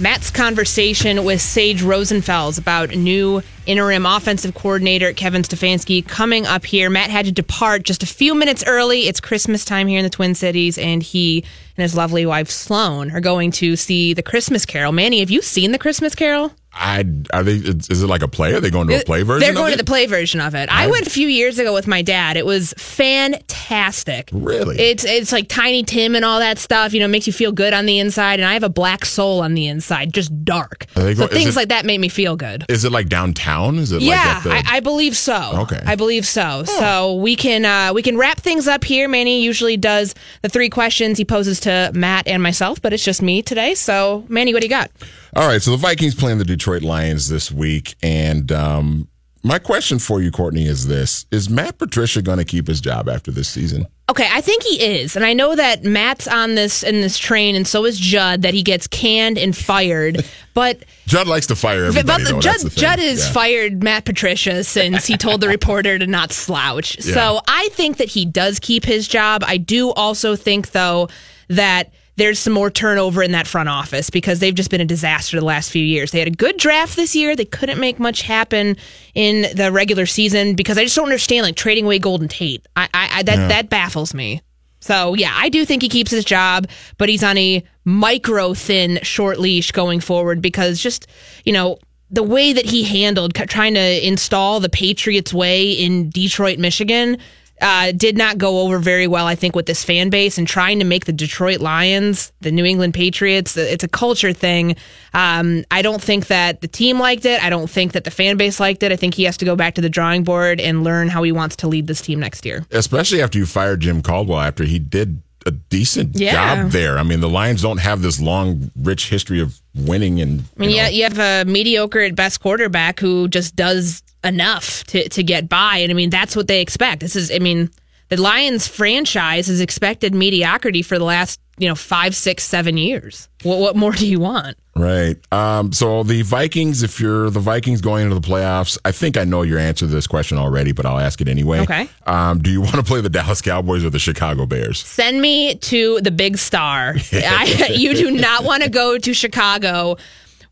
Matt's conversation with Sage Rosenfels about new interim offensive coordinator Kevin Stefanski coming up here. Matt had to depart just a few minutes early. It's Christmas time here in the Twin Cities, and he and his lovely wife Sloan are going to see the Christmas Carol. Manny, have you seen the Christmas Carol? I are they? Is it like a play? Are they going to a play version? They're going to the play version of it. I went a few years ago with my dad. It was fantastic. Really? It's it's like Tiny Tim and all that stuff. You know, makes you feel good on the inside. And I have a black soul on the inside, just dark. They so things it- like that make me feel good. Is it like downtown? Is it Yeah, like the, I, I believe so. Okay. I believe so. So we can uh, we can wrap things up here. Manny usually does the three questions he poses to Matt and myself, but it's just me today. So Manny, what do you got? All right, so the Vikings playing the Detroit Lions this week, and um, my question for you, Courtney, is this: Is Matt Patricia going to keep his job after this season? Okay, I think he is, and I know that Matt's on this in this train, and so is Judd. That he gets canned and fired, <laughs> but Judd likes to fire everybody. but though. Judd. Judd has Yeah. fired Matt Patricia since he told the <laughs> reporter to not slouch. Yeah. So I think that he does keep his job. I do also think, though, that there's some more turnover in that front office because they've just been a disaster the last few years. They had a good draft this year. They couldn't make much happen in the regular season because I just don't understand like trading away Golden Tate. I, I, I that that baffles me. So yeah, I do think he keeps his job, but he's on a micro thin short leash going forward because just you know the way that he handled trying to install the Patriots way in Detroit, Michigan. Uh, did not go over very well, I think, with this fan base and trying to make the Detroit Lions, the New England Patriots. It's a culture thing. Um, I don't think that the team liked it. I don't think that the fan base liked it. I think he has to go back to the drawing board and learn how he wants to lead this team next year. especially after you fired Jim Caldwell after he did a decent Yeah. job there. I mean, the Lions don't have this long, rich history of winning, and I mean, yeah, you have a mediocre at best quarterback who just does enough to, to get by. And I mean, that's what they expect. This is, I mean, the Lions franchise has expected mediocrity for the last, you know, five, six, seven years. What, what more do you want? Right. Um, so the Vikings, if you're the Vikings going into the playoffs, I think I know your answer to this question already, but I'll ask it anyway. Okay. Um, do you want to play the Dallas Cowboys or the Chicago Bears? Send me to the big star. <laughs> I, you do not want to go to Chicago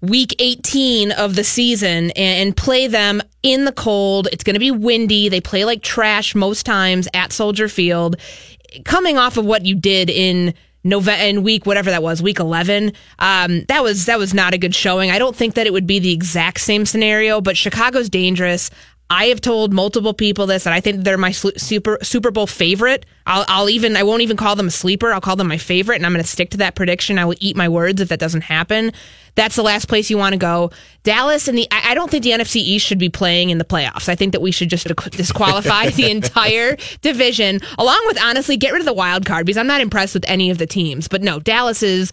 week 18 of the season and, play them in the cold. It's going to be windy. They play like trash most times at Soldier Field. Coming off of what you did in November in week whatever that was, week 11, um, that was that was not a good showing. I don't think that it would be the exact same scenario, but Chicago's dangerous. I have told multiple people this, and I think they're my super Super Bowl favorite. I'll, I'll even I won't even call them a sleeper. I'll call them my favorite, and I'm going to stick to that prediction. I will eat my words if that doesn't happen. That's the last place you want to go. Dallas and the I I don't think the NFC East should be playing in the playoffs. I think that we should just disqualify the <laughs> entire division, along with honestly get rid of the wild card because I'm not impressed with any of the teams. But no, Dallas is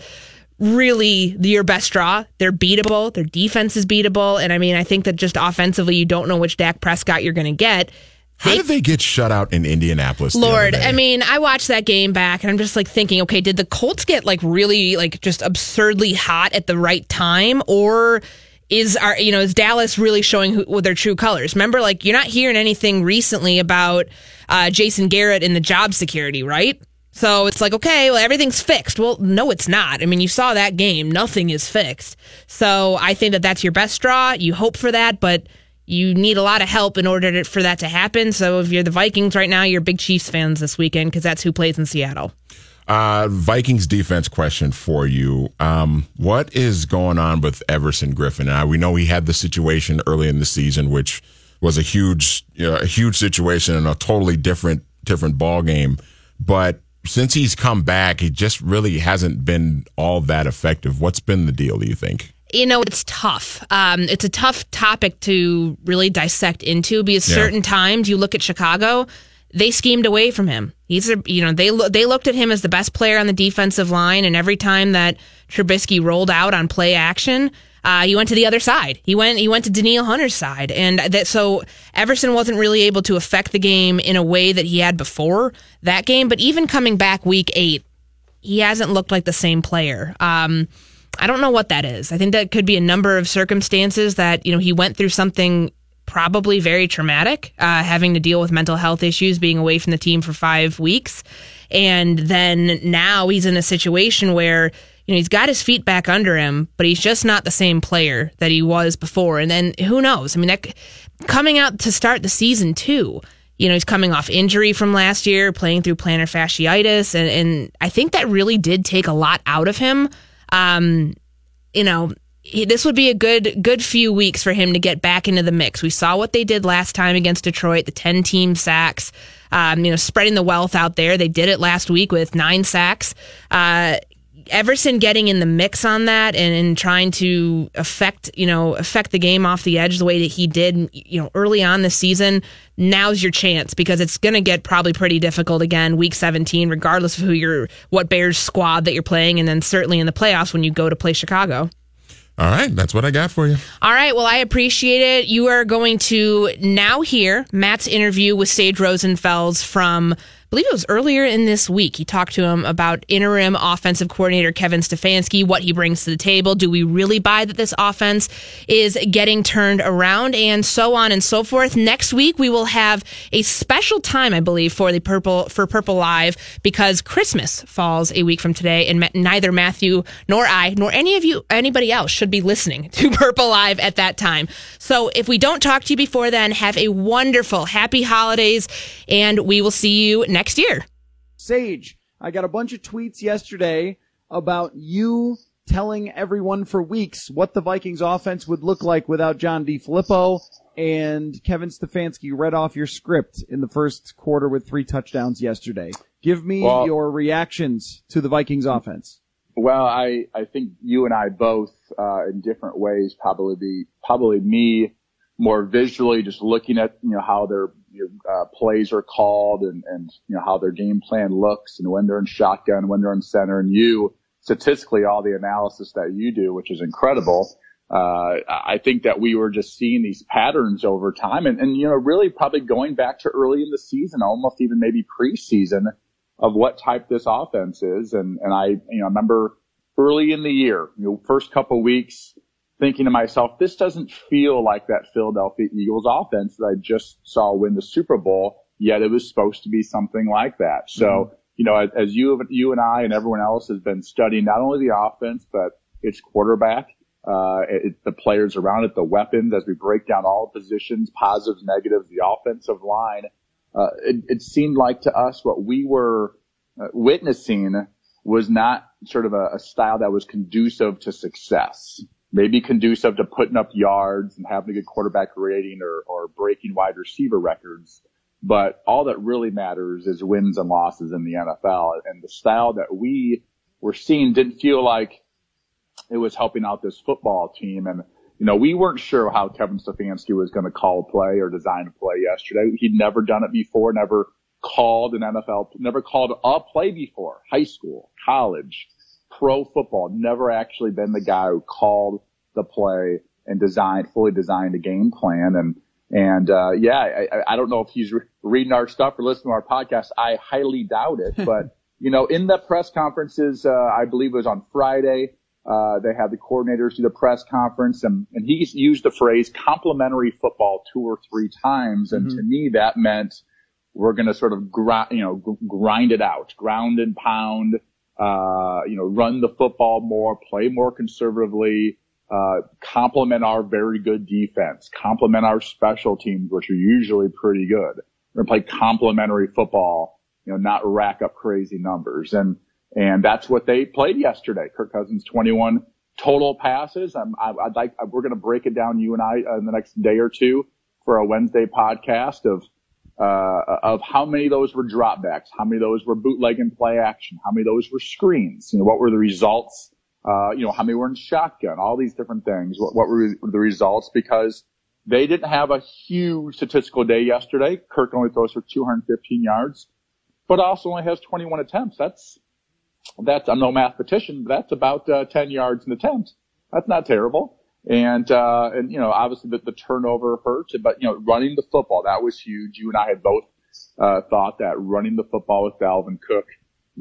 really your best draw. They're beatable. Their defense is beatable. And I mean, I think that just offensively, you don't know which Dak Prescott you're going to get. How did they get shut out in Indianapolis? Lord. I mean, I watched that game back and I'm just like thinking, okay, did the Colts get like really like just absurdly hot at the right time or is our you know is Dallas really showing who, what their true colors? Remember, like you're not hearing anything recently about uh, Jason Garrett and the job security, right? So it's like, okay, well, everything's fixed. Well, no, it's not. I mean, you saw that game. Nothing is fixed. So I think that that's your best draw. You hope for that, but you need a lot of help in order to, for that to happen. So if you're the Vikings right now, you're big Chiefs fans this weekend because that's who plays in Seattle. Uh, Vikings defense question for you. Um, what is going on with Everson Griffen? Uh, we know he had the situation early in the season, which was a huge, you know, a huge situation and a totally different, different ball game. But since he's come back, he just really hasn't been all that effective. What's been the deal? Do you think? you know it's tough um, it's a tough topic to really dissect into because Yeah. certain times you look at chicago they schemed away from him he's a you know they they looked at him as the best player on the defensive line and every time that Trubisky rolled out on play action uh, he went to the other side. He went. He went to Danielle Hunter's side, and that so Everson wasn't really able to affect the game in a way that he had before that game. But even coming back week eight, he hasn't looked like the same player. Um, I don't know what that is. I think that could be a number of circumstances that you know he went through something probably very traumatic, uh, having to deal with mental health issues, being away from the team for five weeks. And then now he's in a situation where, you know, he's got his feet back under him, but he's just not the same player that he was before. And then who knows? I mean, that, coming out to start the season too, you know, he's coming off injury from last year, playing through plantar fasciitis. And, and I think that really did take a lot out of him. Um, you know, he, this would be a good good few weeks for him to get back into the mix. We saw what they did last time against Detroit, the 10 team sacks, um, you know, spreading the wealth out there. They did it last week with nine sacks. Uh, Everson getting in the mix on that and, and trying to affect, you know, affect the game off the edge the way that he did, you know, early on this season. Now's your chance because it's going to get probably pretty difficult again, week 17, regardless of who you're, what Bears squad that you're playing, and then certainly in the playoffs when you go to play Chicago. All right, that's what I got for you. All right, well, I appreciate it. You are going to now hear Matt's interview with Sage Rosenfels from believe it was earlier in this week. He talked to him about interim offensive coordinator Kevin Stefanski, what he brings to the table. Do we really buy that this offense is getting turned around and so on and so forth? Next week, we will have a special time, I believe, for the Purple, for Purple Live because Christmas falls a week from today and neither Matthew nor I nor any of you, anybody else should be listening to <laughs> Purple Live at that time. So if we don't talk to you before then, have a wonderful, happy holidays and we will see you next next year. Sage, I got a bunch of tweets yesterday about you telling everyone for weeks what the Vikings offense would look like without John DeFilippo and Kevin Stefanski read off your script in the first quarter with three touchdowns yesterday. Give me well, your reactions to the Vikings offense. Well, I, I think you and I both, uh, in different ways, probably be, probably me more visually just looking at, you know, how their you know, uh, plays are called and, and, you know, how their game plan looks and when they're in shotgun, when they're in center and you statistically all the analysis that you do, which is incredible. Uh, I think that we were just seeing these patterns over time and, and, you know, really probably going back to early in the season, almost even maybe preseason of what type this offense is. And, and I, you know, remember early in the year, you know, first couple weeks, thinking to myself, this doesn't feel like that Philadelphia Eagles offense that I just saw win the Super Bowl, yet it was supposed to be something like that. So, mm-hmm. you know, as, as, you, you and I and everyone else has been studying not only the offense, but its quarterback, uh, it, the players around it, the weapons, as we break down all positions, positives, negatives, the offensive line, uh, it, it, seemed like to us what we were uh, witnessing was not sort of a, a style that was conducive to success maybe conducive to putting up yards and having a good quarterback rating or, or breaking wide receiver records. But all that really matters is wins and losses in the NFL. And the style that we were seeing didn't feel like it was helping out this football team. And, you know, we weren't sure how Kevin Stefanski was going to call a play or design a play yesterday. He'd never done it before, never called an NFL, never called a play before, high school, college pro football, never actually been the guy who called the play and designed, fully designed a game plan. And, and, uh, yeah, I, I don't know if he's re- reading our stuff or listening to our podcast. I highly doubt it, <laughs> but, you know, in the press conferences, uh, I believe it was on Friday, uh, they had the coordinators do the press conference and, and he used the phrase complementary football two or three times. And mm-hmm. to me, that meant we're going to sort of grind, you know, grind it out, ground and pound, uh, you know, run the football more, play more conservatively, uh, complement our very good defense, complement our special teams, which are usually pretty good. We're going to play complementary football, you know, not rack up crazy numbers. And, and that's what they played yesterday. Kirk Cousins 21 total passes. I'm, I, would like, we're going to break it down, you and I, uh, in the next day or two for a Wednesday podcast of uh, of how many of those were dropbacks, how many of those were bootleg and play action, how many of those were screens, you know, what were the results, uh, you know, how many were in shotgun, all these different things, what, what were the results because they didn't have a huge statistical day yesterday. Kirk only throws for 215 yards, but also only has 21 attempts. That's, that's, I'm no mathematician, but that's about uh, 10 yards an attempt. That's not terrible. And, uh, and, you know, obviously the, the turnover hurt, but, you know, running the football, that was huge. You and I had both, uh, thought that running the football with Dalvin Cook,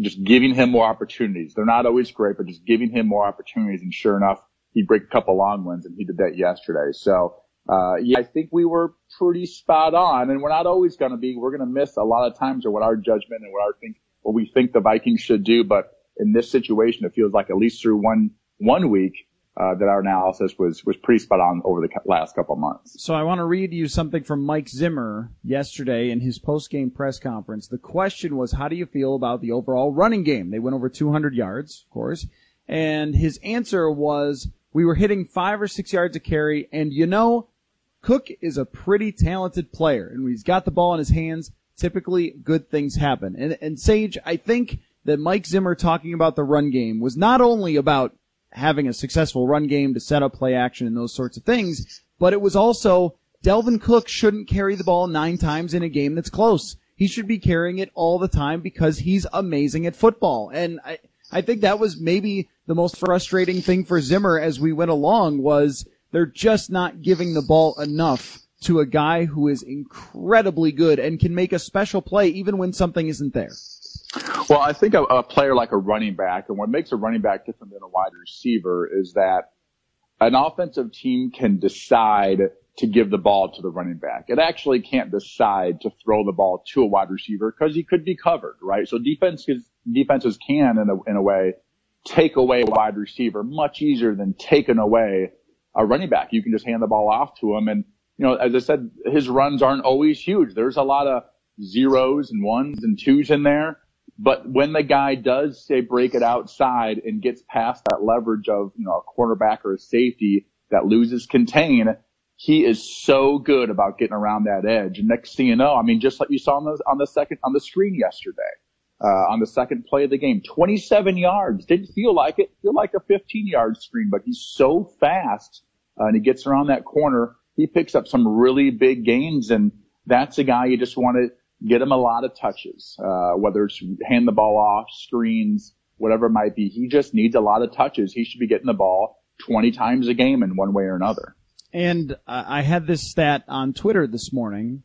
just giving him more opportunities. They're not always great, but just giving him more opportunities. And sure enough, he'd break a couple long ones and he did that yesterday. So, uh, yeah, I think we were pretty spot on, and we're not always going to be. We're going to miss a lot of times, or what our judgment and what our think, what we think the Vikings should do. But in this situation, it feels like at least through one one week, uh, that our analysis was was pretty spot on over the last couple months. So I want to read you something from Mike Zimmer yesterday in his post game press conference. The question was, how do you feel about the overall running game? They went over 200 yards, of course, and his answer was, we were hitting five or six yards a carry, and you know, Cook is a pretty talented player, and when he's got the ball in his hands, typically good things happen. And, and Sage, I think that Mike Zimmer talking about the run game was not only about having a successful run game to set up play action and those sorts of things, but it was also Dalvin Cook shouldn't carry the ball nine times in a game that's close. He should be carrying it all the time because he's amazing at football. And I, I think that was maybe the most frustrating thing for Zimmer as we went along was they're just not giving the ball enough to a guy who is incredibly good and can make a special play even when something isn't there. Well, I think a, a player like a running back, and what makes a running back different than a wide receiver is that an offensive team can decide to give the ball to the running back. It actually can't decide to throw the ball to a wide receiver because he could be covered, right? So defenses, defenses can, in a, in a way, take away a wide receiver much easier than taking away a running back. You can just hand the ball off to him. And, you know, as I said, his runs aren't always huge. There's a lot of zeros and ones and twos in there. But when the guy does say break it outside and gets past that leverage of, you know, a cornerback or a safety that loses contain, he is so good about getting around that edge. And next thing you know, I mean, just like you saw on the, on the second, on the screen yesterday, uh, on the second play of the game, 27 yards. Didn't feel like it. Feel like a 15 yard screen, but he's so fast, uh, and he gets around that corner. He picks up some really big gains, and that's a guy you just want to get him a lot of touches, uh, whether it's hand the ball off, screens, whatever it might be. He just needs a lot of touches. He should be getting the ball 20 times a game in one way or another. And I had this stat on Twitter this morning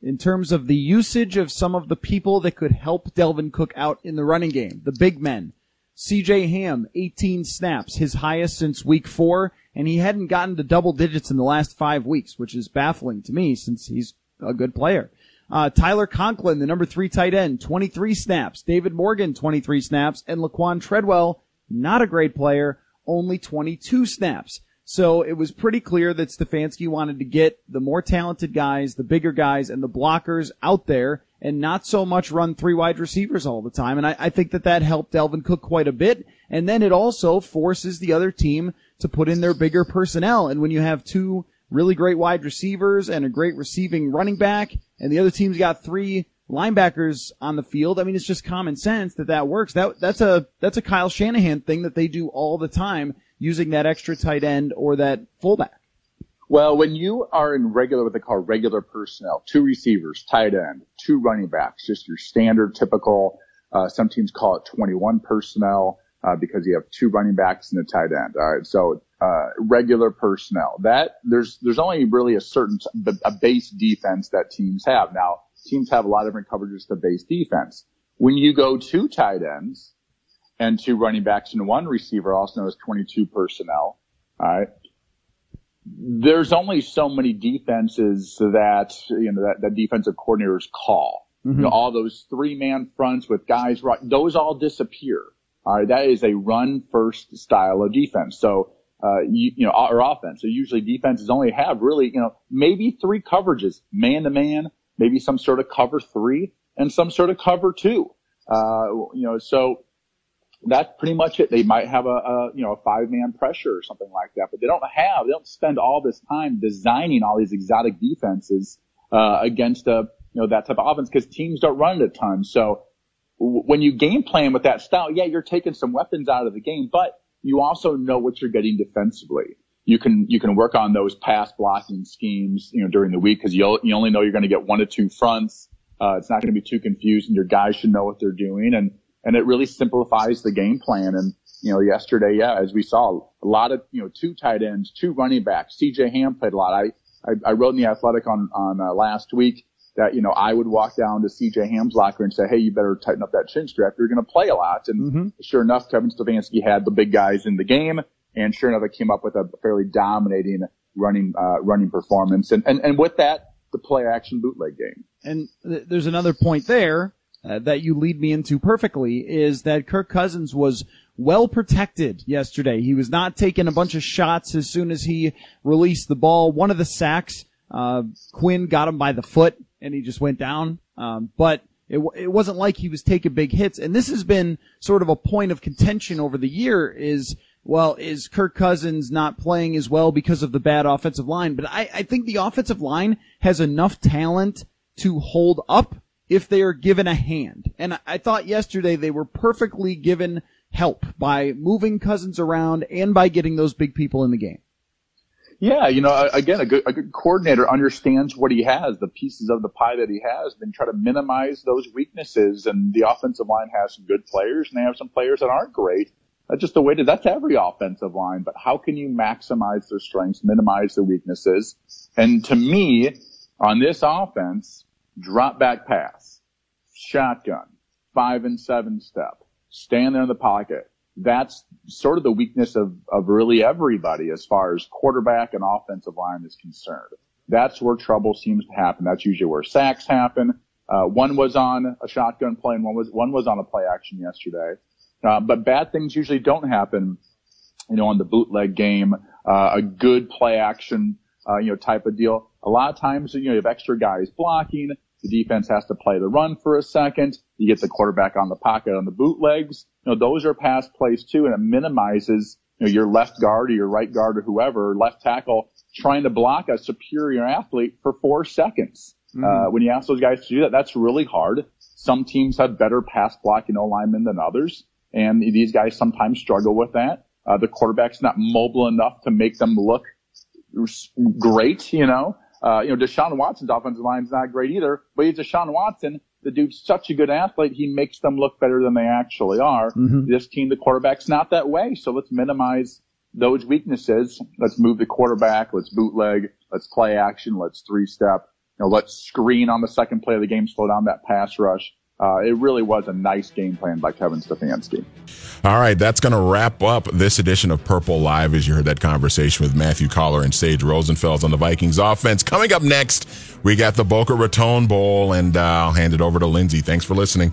in terms of the usage of some of the people that could help Dalvin Cook out in the running game, the big men. CJ Ham, 18 snaps, his highest since week four, and he hadn't gotten to double digits in the last five weeks, which is baffling to me since he's a good player. Uh, Tyler Conklin, the number three tight end, 23 snaps. David Morgan, 23 snaps. And Laquon Treadwell, not a great player, only 22 snaps. So it was pretty clear that Stefanski wanted to get the more talented guys, the bigger guys, and the blockers out there and not so much run three wide receivers all the time. And I, I think that that helped Dalvin Cook quite a bit. And then it also forces the other team to put in their bigger personnel. And when you have two really great wide receivers and a great receiving running back, and the other team's got three linebackers on the field. I mean, it's just common sense that that works. That that's a that's a Kyle Shanahan thing that they do all the time, using that extra tight end or that fullback. Well, when you are in regular, what they call regular personnel, two receivers, tight end, two running backs, just your standard, typical. Uh, some teams call it 21 personnel uh, because you have two running backs and a tight end. All right, so uh, regular personnel. That there's there's only really a certain a base defense that teams have. Now teams have a lot of different coverages to base defense. When you go two tight ends and two running backs and one receiver, also known as 22 personnel, all right, there's only so many defenses that you know that, that defensive coordinators call. Mm-hmm. You know, all those three man fronts with guys right, those all disappear. All right, that is a run first style of defense. So uh, you, you know, or offense. So usually defenses only have really, you know, maybe three coverages, man to man, maybe some sort of cover three and some sort of cover two. Uh, you know, so that's pretty much it. They might have a, a you know, a five man pressure or something like that, but they don't have, they don't spend all this time designing all these exotic defenses, uh, against a, you know, that type of offense because teams don't run it at times. So when you game plan with that style, yeah, you're taking some weapons out of the game, but you also know what you're getting defensively. You can you can work on those pass blocking schemes, you know, during the week because you you only know you're going to get one to two fronts. Uh, it's not going to be too confusing. Your guys should know what they're doing, and and it really simplifies the game plan. And you know, yesterday, yeah, as we saw, a lot of you know two tight ends, two running backs. C.J. Ham played a lot. I I, I wrote in the Athletic on on uh, last week that, you know, I would walk down to CJ Ham's locker and say, Hey, you better tighten up that chin strap. You're going to play a lot. And mm-hmm. sure enough, Kevin Stefanski had the big guys in the game. And sure enough, it came up with a fairly dominating running uh, running performance, and, and and with that, the play action bootleg game. And th- there's another point there uh, that you lead me into perfectly is that Kirk Cousins was well protected yesterday. He was not taking a bunch of shots as soon as he released the ball. One of the sacks, uh, Quinn got him by the foot and he just went down. Um, but it, it wasn't like he was taking big hits. And this has been sort of a point of contention over the year is, well, is Kirk Cousins not playing as well because of the bad offensive line? But I, I think the offensive line has enough talent to hold up if they are given a hand. And I thought yesterday they were perfectly given help by moving Cousins around and by getting those big people in the game. Yeah, you know, again, a good, a good coordinator understands what he has, the pieces of the pie that he has, and then try to minimize those weaknesses. And the offensive line has some good players, and they have some players that aren't great. That's just the way to, that's every offensive line. But how can you maximize their strengths, minimize their weaknesses? And to me, on this offense, drop back pass, shotgun, five and seven step, stand there in the pocket. That's sort of the weakness of, of really everybody as far as quarterback and offensive line is concerned. That's where trouble seems to happen. That's usually where sacks happen. Uh, one was on a shotgun play and one was, one was on a play action yesterday. Uh, but bad things usually don't happen, you know, on the bootleg game, uh, a good play action, uh, you know, type of deal. A lot of times, you know, you have extra guys blocking. The defense has to play the run for a second. You get the quarterback on the pocket on the bootlegs. You know, those are pass plays too, and it minimizes, you know, your left guard or your right guard or whoever, left tackle, trying to block a superior athlete for four seconds. Mm-hmm. Uh, when you ask those guys to do that, that's really hard. Some teams have better pass blocking O linemen than others, and these guys sometimes struggle with that. Uh, the quarterback's not mobile enough to make them look great, you know. Uh, you know, Deshaun Watson's offensive line is not great either, but he's Deshaun Watson. The dude's such a good athlete, he makes them look better than they actually are. Mm-hmm. This team, the quarterback's not that way, so let's minimize those weaknesses. Let's move the quarterback. Let's bootleg. Let's play action. Let's three step. You know, let's screen on the second play of the game, slow down that pass rush uh, it really was a nice game plan by Kevin Stefanski. All right, that's going to wrap up this edition of Purple Live as you heard that conversation with Matthew Coller and Sage Rosenfels on the Vikings offense. Coming up next, we got the Boca Raton Bowl, and uh, I'll hand it over to Lindsay. Thanks for listening.